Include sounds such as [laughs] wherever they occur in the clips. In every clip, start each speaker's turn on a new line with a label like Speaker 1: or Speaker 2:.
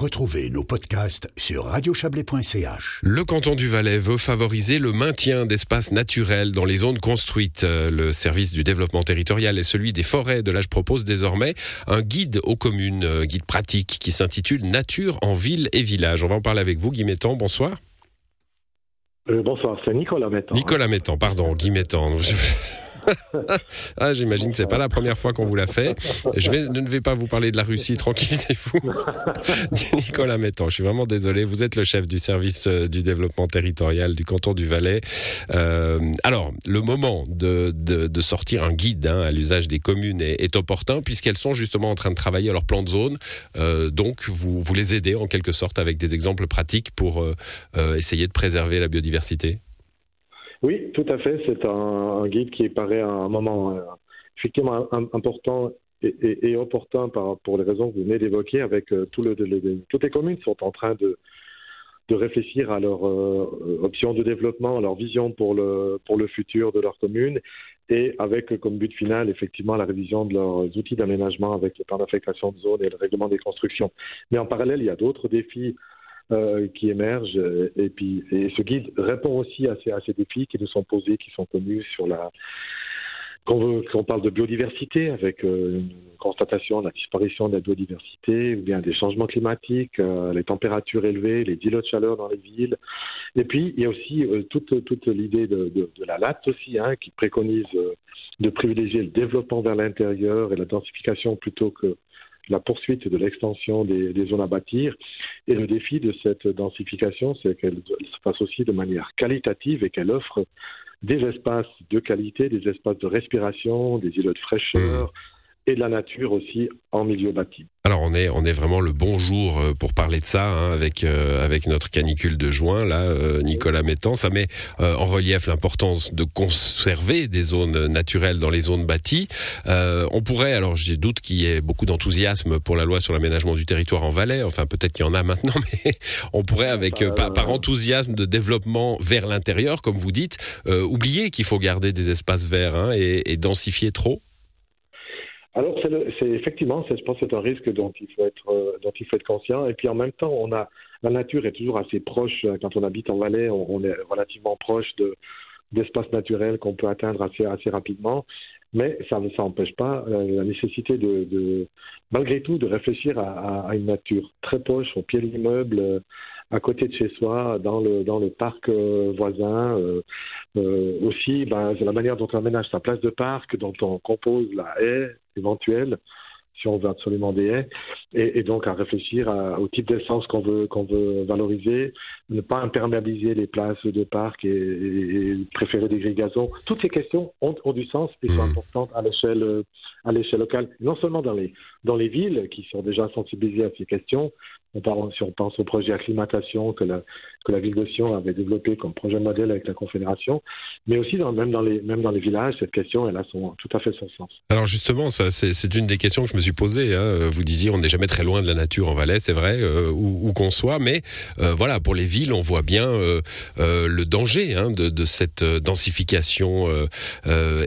Speaker 1: Retrouvez nos podcasts sur radiochablais.ch.
Speaker 2: Le canton du Valais veut favoriser le maintien d'espaces naturels dans les zones construites. Le service du développement territorial et celui des forêts de l'âge propose désormais un guide aux communes, un guide pratique qui s'intitule Nature en ville et village. On va en parler avec vous, Guy Mettan. Bonsoir.
Speaker 3: Euh, bonsoir, c'est Nicolas Mettan.
Speaker 2: Nicolas Mettan, pardon, Guy Mettan. [laughs] ah, j'imagine que c'est pas la première fois qu'on vous l'a fait. Je, ne vais pas vous parler de la Russie, tranquillisez-vous. [laughs] Nicolas Mettan, je suis vraiment désolé. Vous êtes le chef du service euh, du développement territorial du canton du Valais. Euh, alors, le moment de, sortir un guide hein, à l'usage des communes est, opportun puisqu'elles sont justement en train de travailler à leur plan de zone. Euh, donc, vous les aidez en quelque sorte avec des exemples pratiques pour essayer de préserver la biodiversité?
Speaker 3: Oui, tout à fait. C'est un, guide qui paraît à un moment euh, effectivement important et, opportun par, pour les raisons que vous venez d'évoquer. Avec euh, le, toutes les communes sont en train de, de réfléchir à leur euh, options de développement, à leur vision pour le, pour le futur de leur commune, et avec comme but final effectivement la révision de leurs outils d'aménagement avec le plan d'affectation de zone et le règlement des constructions. Mais en parallèle, il y a d'autres défis euh, qui émergent. Et puis, et ce guide répond aussi à ces, défis qui nous sont posés, qui sont connus sur la. Quand on parle de biodiversité, avec euh, une constatation de la disparition de la biodiversité, ou bien des changements climatiques, euh, les températures élevées, les îlots de chaleur dans les villes. Et puis, il y a aussi toute, toute l'idée de, la LAT aussi, hein, qui préconise de privilégier le développement vers l'intérieur et la densification plutôt que la poursuite de l'extension des, zones à bâtir. Et le défi de cette densification, c'est qu'elle se fasse aussi de manière qualitative et qu'elle offre des espaces de qualité, des espaces de respiration, des îlots de fraîcheur. Et de la nature aussi en milieu bâti.
Speaker 2: Alors on est on est vraiment le bon jour euh, pour parler de ça hein, avec euh, avec notre canicule de juin là euh, Nicolas Mettan ça met en relief l'importance de conserver des zones naturelles dans les zones bâties. on pourrait alors j'ai doute qu'il y ait beaucoup d'enthousiasme pour la loi sur l'aménagement du territoire en Valais enfin peut-être qu'il y en a maintenant [laughs] mais on pourrait avec par, par, enthousiasme de développement vers l'intérieur comme vous dites oublier qu'il faut garder des espaces verts hein, et, et densifier trop.
Speaker 3: Alors, c'est effectivement, je pense c'est un risque dont il faut être euh, dont il faut être conscient. Et puis en même temps, on a la nature est toujours assez proche. Euh, quand on habite en Valais, on, est relativement proche de d'espaces naturels qu'on peut atteindre assez assez rapidement. Mais ça ne s'empêche pas euh, la nécessité de, de, malgré tout, de réfléchir à, à, une nature très proche, au pied de l'immeuble, à côté de chez soi, dans le dans le parc voisin. aussi, ben, c'est la manière dont on aménage sa place de parc, dont on compose la haie, éventuelle si on veut absolument des haies, et, donc à réfléchir au type d'essence qu'on veut, qu'on veut valoriser, ne pas imperméabiliser les places de parc et, préférer des grilles gazon. Toutes ces questions ont, ont du sens et sont mmh. importantes à l'échelle à l'échelle locale, non seulement dans les, dans les villes qui sont déjà sensibilisées à ces questions, on si on pense au projet acclimatation que la, que la ville de Sion avait développé comme projet modèle avec la Confédération, mais aussi même, dans les, même dans les villages, cette question, elle a tout à fait son sens.
Speaker 2: Alors justement, ça, c'est, une des questions que je me suis posée. Hein. Vous disiez, on n'est jamais très loin de la nature en Valais, c'est vrai, euh, où, qu'on soit, mais euh, voilà, pour les villes, on voit bien euh, le danger hein, de, cette densification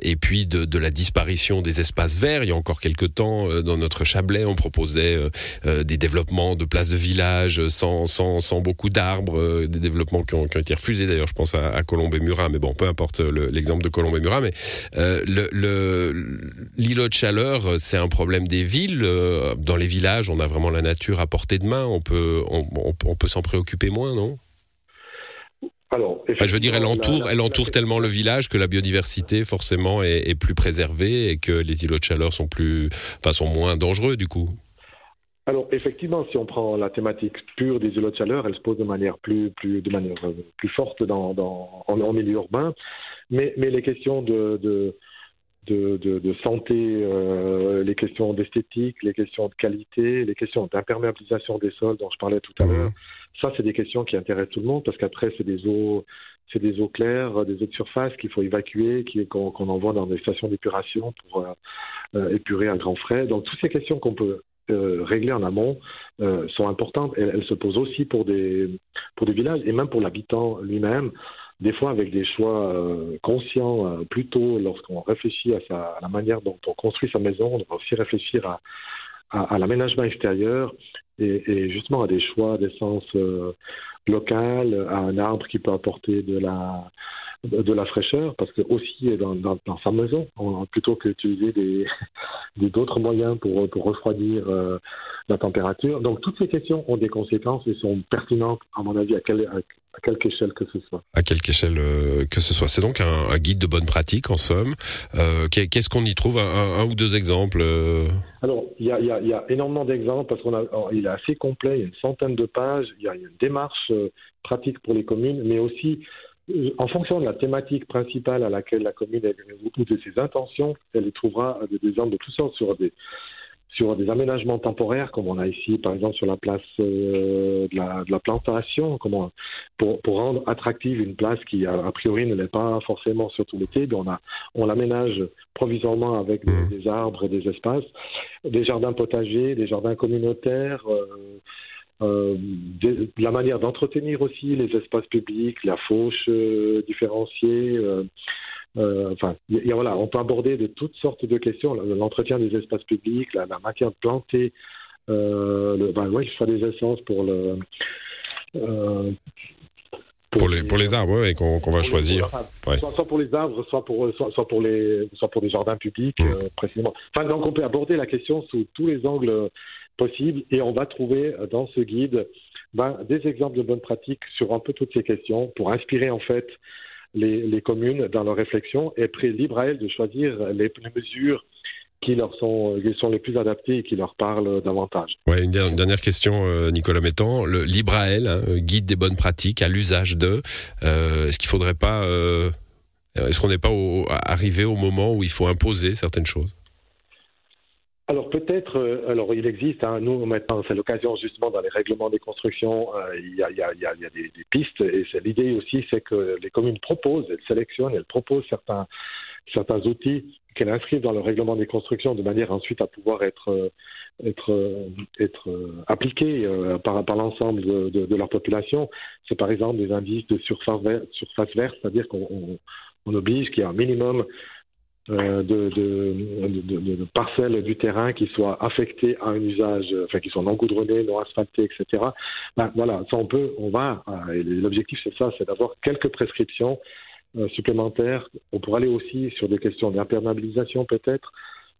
Speaker 2: et puis de, de, la disparition des espaces verts. Il y a encore quelques temps, dans notre Chablais, on proposait des développements de places de village sans, sans, sans beaucoup d'arbres des développements qui ont, été refusés d'ailleurs, je pense à, à Colombe et Murat, mais bon, peu importe l'exemple de Colombe et Murat, mais euh, l'îlot de chaleur, c'est un problème des villes. Euh, dans les villages, on a vraiment la nature à portée de main, on peut, on, peut s'en préoccuper moins, non?
Speaker 3: Alors,
Speaker 2: je veux dire, elle entoure, elle entoure tellement le village que la biodiversité forcément est, est, plus préservée et que les îlots de chaleur sont plus, enfin, sont moins dangereux du coup.
Speaker 3: Alors effectivement, si on prend la thématique pure des îlots de chaleur, elle se pose de manière plus, plus, de manière euh, plus forte dans, dans, en, milieu urbain, mais, mais les questions de, de de, de, santé, euh, les questions d'esthétique, les questions de qualité, les questions d'imperméabilisation des sols dont je parlais tout à l'heure. Ça, c'est des questions qui intéressent tout le monde parce qu'après, c'est des eaux, c'est des eaux claires, des eaux de surface qu'il faut évacuer, qu'on envoie dans des stations d'épuration pour euh, épurer à grands frais. Donc, toutes ces questions qu'on peut euh, réglées en amont euh, sont importantes. Elles, se posent aussi pour des, pour des villages et même pour l'habitant lui-même. Des fois, avec des choix euh, conscients, euh, plutôt lorsqu'on réfléchit à, la manière dont on construit sa maison, on doit aussi réfléchir à, à, à l'aménagement extérieur et, justement à des choix d'essence locale, à un arbre qui peut apporter de la de la fraîcheur, parce que aussi dans, dans, dans sa maison, plutôt que d'utiliser [laughs] des d'autres moyens pour, pour refroidir euh, la température. Donc toutes ces questions ont des conséquences et sont pertinentes, à mon avis, à, quelle, à, quelque échelle que ce soit.
Speaker 2: À quelque échelle euh, que ce soit. C'est donc un, guide de bonne pratique, en somme. Euh, Qu'est-ce qu'on y trouve? Un, un, ou deux exemples?
Speaker 3: Alors, il y a, y, a, y a, énormément d'exemples parce qu'on a, il est assez complet. Il y a une centaine de pages. Il y a une démarche pratique pour les communes, mais aussi en fonction de la thématique principale à laquelle la commune est ou de ses intentions, elle trouvera des exemples de tout ça sur des, sur des aménagements temporaires, comme on a ici, par exemple, sur la place euh, de, la, de, la, plantation, comment, pour, pour, rendre attractive une place qui, a, priori, ne l'est pas forcément sur tout l'été, on, a, on l'aménage provisoirement avec des, mmh. des, arbres et des espaces, des jardins potagers, des jardins communautaires. Euh, euh, de, la manière d'entretenir aussi les espaces publics, la fauche euh, différenciée. Euh, enfin, y voilà, on peut aborder de toutes sortes de questions. L'entretien des espaces publics, la, la planter, euh, le, ben, ouais, soit des essences pour le.
Speaker 2: Pour, les, pour les arbres, oui, qu'on va choisir.
Speaker 3: soit, soit, pour les arbres, soit pour, soit, soit pour, les, soit pour les jardins publics, mmh. précisément. Enfin, donc on peut aborder la question sous tous les angles possible et on va trouver euh, dans ce guide ben, des exemples de bonnes pratiques sur un peu toutes ces questions pour inspirer en fait les, les communes dans leur réflexion et après libre à elles de choisir les, mesures qui leur sont, qui sont les plus adaptées et qui leur parlent davantage.
Speaker 2: Ouais, une, dernière question, euh, Nicolas Mettan. Le libre à elle, hein, guide des bonnes pratiques à l'usage de. Euh, est-ce qu'il faudrait pas, euh, est-ce qu'on n'est pas au, arrivé au moment où il faut imposer certaines choses?
Speaker 3: Alors peut-être, euh, alors il existe, hein, nous maintenant c'est l'occasion justement dans les règlements des constructions, euh, il, y a, a, a, des, pistes et l'idée aussi c'est que les communes proposent, elles sélectionnent, elles proposent certains, certains outils qu'elles inscrivent dans le règlement des constructions de manière ensuite à pouvoir être, euh, être, être appliqués par, l'ensemble de, leur population. C'est par exemple des indices de surface, surface verte, c'est-à-dire qu'on on oblige qu'il y ait un minimum euh, de, de, parcelles du terrain qui soient affectées à un usage, enfin qui sont non goudronnées, non asphaltées, etc. Ben, voilà, ça on peut, on va, euh, l'objectif c'est ça, c'est d'avoir quelques prescriptions euh, supplémentaires. On pourrait aller aussi sur des questions d'imperméabilisation peut-être,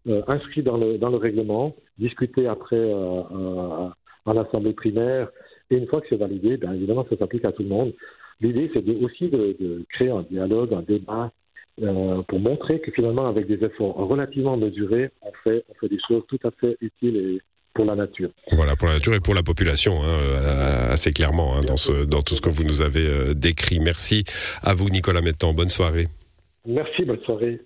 Speaker 3: euh, inscrites dans le, dans le règlement, discuter après euh, en assemblée primaire, et une fois que c'est validé, bien évidemment ça s'applique à tout le monde. L'idée c'est aussi de créer un dialogue, un débat euh, pour montrer que finalement, avec des efforts relativement mesurés, on fait, on fait des choses tout à fait utiles et pour la nature.
Speaker 2: Voilà, pour la nature et pour la population, hein, euh, assez clairement, hein, dans, ce, dans tout ce que vous nous avez euh, décrit. Merci à vous, Nicolas Mettan. Bonne soirée.
Speaker 3: Merci, bonne soirée.